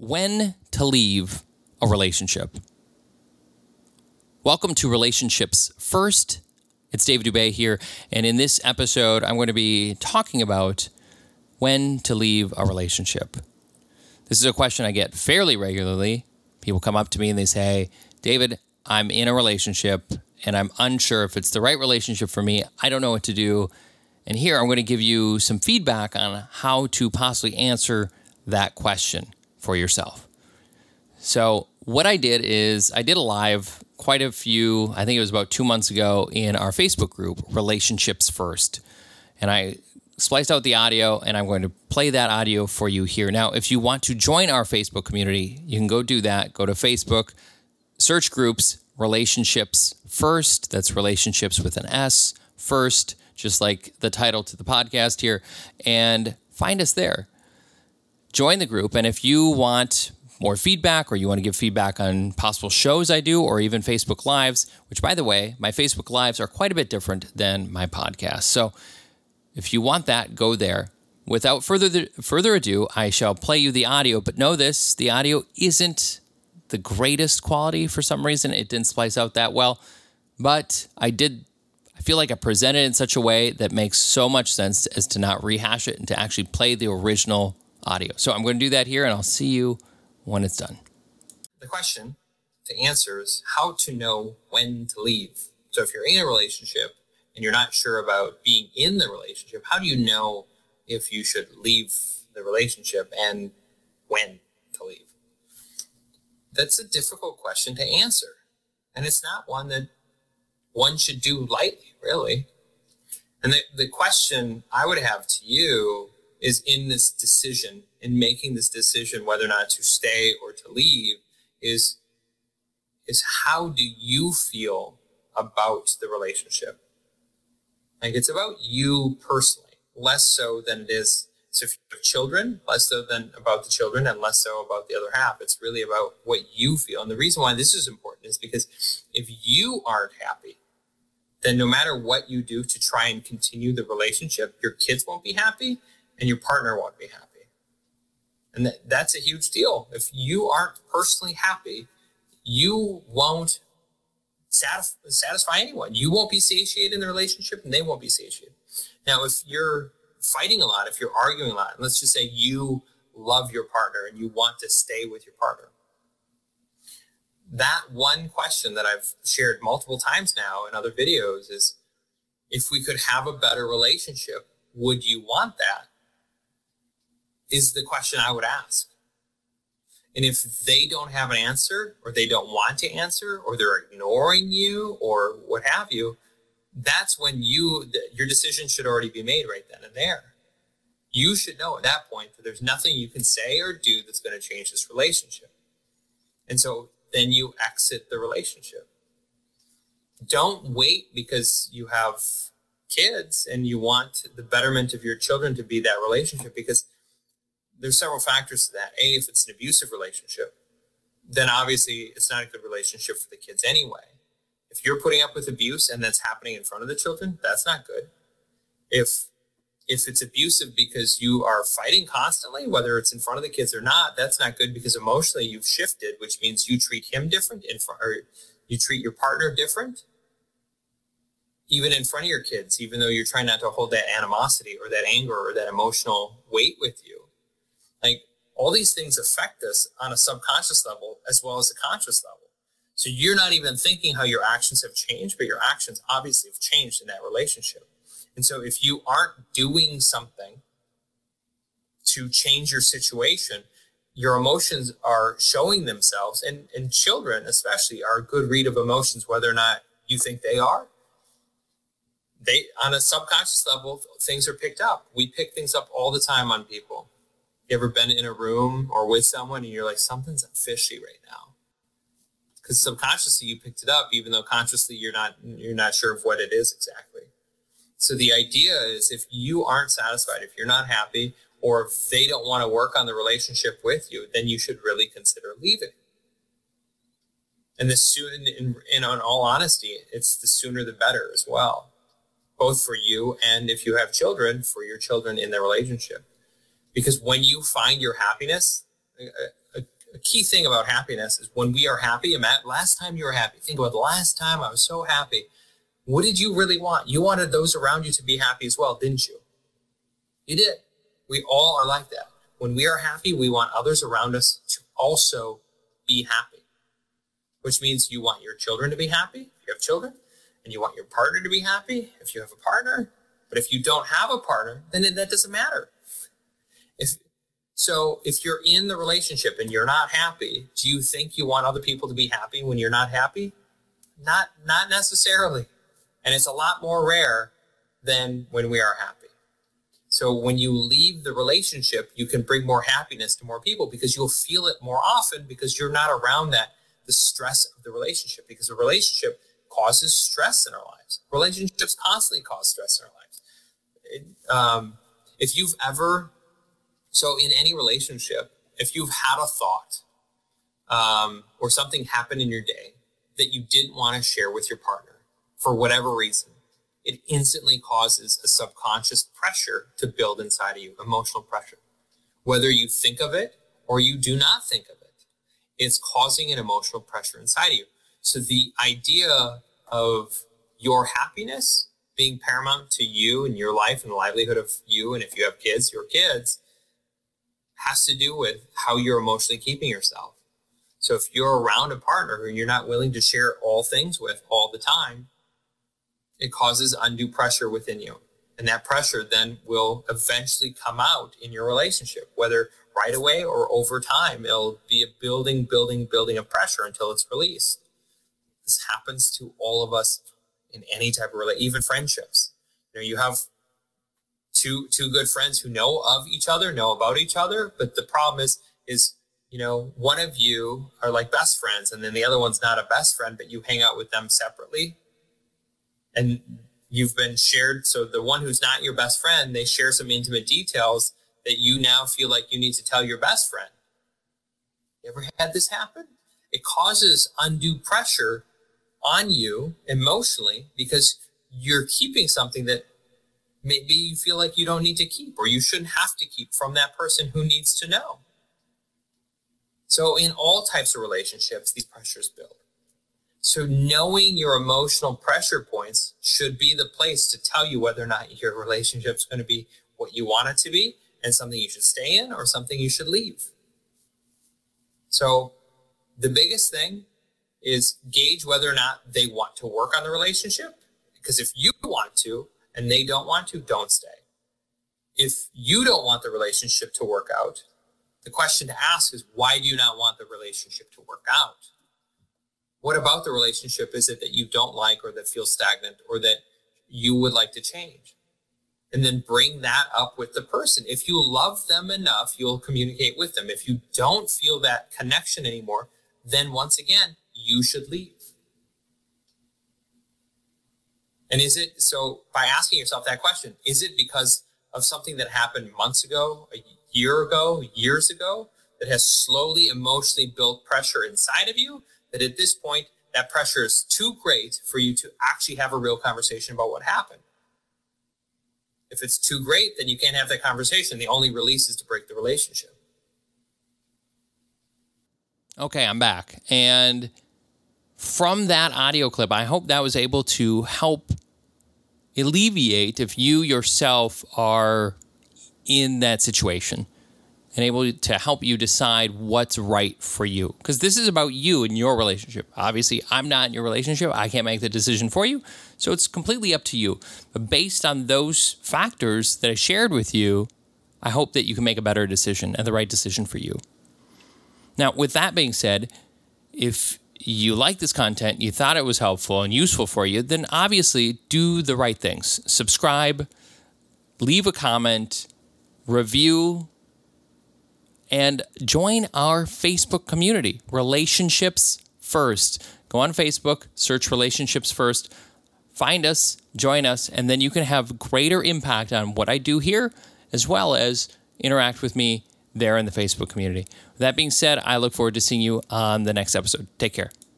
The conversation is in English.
When to leave a relationship. Welcome to Relationships First. It's David Dubay here, and in this episode, I'm going to be talking about when to leave a relationship. This is a question I get fairly regularly. People come up to me and they say, David, I'm in a relationship and I'm unsure if it's the right relationship for me. I don't know what to do. And here I'm going to give you some feedback on how to possibly answer that question for yourself. So, what I did is I did a live quite a few, I think it was about two months ago in our Facebook group, Relationships First. And I spliced out the audio and I'm going to play that audio for you here. Now, if you want to join our Facebook community, you can go do that. Go to Facebook, search groups, Relationships First. That's relationships with an S, first, just like the title to the podcast here, and find us there join the group. And if you want more feedback or you want to give feedback on possible shows I do or even Facebook Lives, which by the way, my Facebook Lives are quite a bit different than my podcast. So if you want that, go there. Without further further ado, I shall play you the audio, but know this, the audio isn't the greatest quality for some reason. It didn't splice out that well, but I did I feel like I presented it in such a way that makes so much sense as to not rehash it and to actually play the original audio. So I'm going to do that here and I'll see you when it's done. The question to answer is how to know when to leave. So if you're in a relationship and you're not sure about being in the relationship, how do you know if you should leave the relationship and when to leave? That's a difficult question to answer. And it's not one that one should do lightly, really. And the, the question I would have to you is in this decision, in making this decision whether or not to stay or to leave, is is how do you feel about the relationship? Like it's about you personally, less so than it is so if you have children, less so than about the children and less so about the other half. It's really about what you feel. And the reason why this is important is because if you aren't happy, then no matter what you do to try and continue the relationship, your kids won't be happy and your partner won't be happy. And that, that's a huge deal. If you aren't personally happy, you won't satisfy, satisfy anyone. You won't be satiated in the relationship and they won't be satiated. Now, if you're fighting a lot, if you're arguing a lot, and let's just say you love your partner and you want to stay with your partner, that one question that I've shared multiple times now in other videos is if we could have a better relationship, would you want that? Is the question I would ask. And if they don't have an answer or they don't want to answer or they're ignoring you or what have you, that's when you your decision should already be made right then and there. You should know at that point that there's nothing you can say or do that's going to change this relationship. And so then you exit the relationship. Don't wait because you have kids and you want the betterment of your children to be that relationship because there's several factors to that. A, if it's an abusive relationship, then obviously it's not a good relationship for the kids anyway. If you're putting up with abuse and that's happening in front of the children, that's not good. If if it's abusive because you are fighting constantly, whether it's in front of the kids or not, that's not good because emotionally you've shifted, which means you treat him different in front, or you treat your partner different, even in front of your kids, even though you're trying not to hold that animosity or that anger or that emotional weight with you. Like all these things affect us on a subconscious level as well as a conscious level. So you're not even thinking how your actions have changed, but your actions obviously have changed in that relationship. And so if you aren't doing something to change your situation, your emotions are showing themselves and, and children especially are a good read of emotions, whether or not you think they are. They on a subconscious level, things are picked up. We pick things up all the time on people. You ever been in a room or with someone and you're like, something's fishy right now? Because subconsciously you picked it up, even though consciously you're not you're not sure of what it is exactly. So the idea is if you aren't satisfied, if you're not happy, or if they don't want to work on the relationship with you, then you should really consider leaving. And the soon, in, in, in all honesty, it's the sooner the better as well, both for you and if you have children, for your children in the relationship. Because when you find your happiness, a, a key thing about happiness is when we are happy, Matt, last time you were happy, think about the last time I was so happy. What did you really want? You wanted those around you to be happy as well, didn't you? You did. We all are like that. When we are happy, we want others around us to also be happy, which means you want your children to be happy if you have children, and you want your partner to be happy if you have a partner. But if you don't have a partner, then that doesn't matter. If so, if you're in the relationship and you're not happy, do you think you want other people to be happy when you're not happy? Not not necessarily. And it's a lot more rare than when we are happy. So when you leave the relationship, you can bring more happiness to more people because you'll feel it more often because you're not around that the stress of the relationship because a relationship causes stress in our lives. Relationships constantly cause stress in our lives. It, um, if you've ever so in any relationship, if you've had a thought um, or something happened in your day that you didn't want to share with your partner for whatever reason, it instantly causes a subconscious pressure to build inside of you, emotional pressure. Whether you think of it or you do not think of it, it's causing an emotional pressure inside of you. So the idea of your happiness being paramount to you and your life and the livelihood of you, and if you have kids, your kids, has to do with how you're emotionally keeping yourself. So if you're around a partner who you're not willing to share all things with all the time, it causes undue pressure within you. And that pressure then will eventually come out in your relationship, whether right away or over time. It'll be a building, building, building of pressure until it's released. This happens to all of us in any type of relationship, even friendships. You know, you have two two good friends who know of each other, know about each other. But the problem is, is you know, one of you are like best friends, and then the other one's not a best friend, but you hang out with them separately, and you've been shared. So the one who's not your best friend, they share some intimate details that you now feel like you need to tell your best friend. You ever had this happen? It causes undue pressure on you emotionally because you're keeping something that maybe you feel like you don't need to keep or you shouldn't have to keep from that person who needs to know. So in all types of relationships, these pressures build. So knowing your emotional pressure points should be the place to tell you whether or not your relationship is going to be what you want it to be and something you should stay in or something you should leave. So the biggest thing is gauge whether or not they want to work on the relationship. Because if you want to, and they don't want to, don't stay. If you don't want the relationship to work out, the question to ask is why do you not want the relationship to work out? What about the relationship is it that you don't like or that feels stagnant or that you would like to change? And then bring that up with the person. If you love them enough, you'll communicate with them. If you don't feel that connection anymore, then once again, you should leave. And is it so by asking yourself that question, is it because of something that happened months ago, a year ago, years ago, that has slowly emotionally built pressure inside of you that at this point that pressure is too great for you to actually have a real conversation about what happened? If it's too great, then you can't have that conversation. The only release is to break the relationship. Okay, I'm back. And from that audio clip, I hope that was able to help alleviate if you yourself are in that situation and able to help you decide what's right for you. Because this is about you and your relationship. Obviously, I'm not in your relationship. I can't make the decision for you. So it's completely up to you. But based on those factors that I shared with you, I hope that you can make a better decision and the right decision for you. Now, with that being said, if you like this content, you thought it was helpful and useful for you, then obviously do the right things. Subscribe, leave a comment, review, and join our Facebook community, Relationships First. Go on Facebook, search Relationships First, find us, join us, and then you can have greater impact on what I do here, as well as interact with me there in the Facebook community. With that being said, I look forward to seeing you on the next episode. Take care.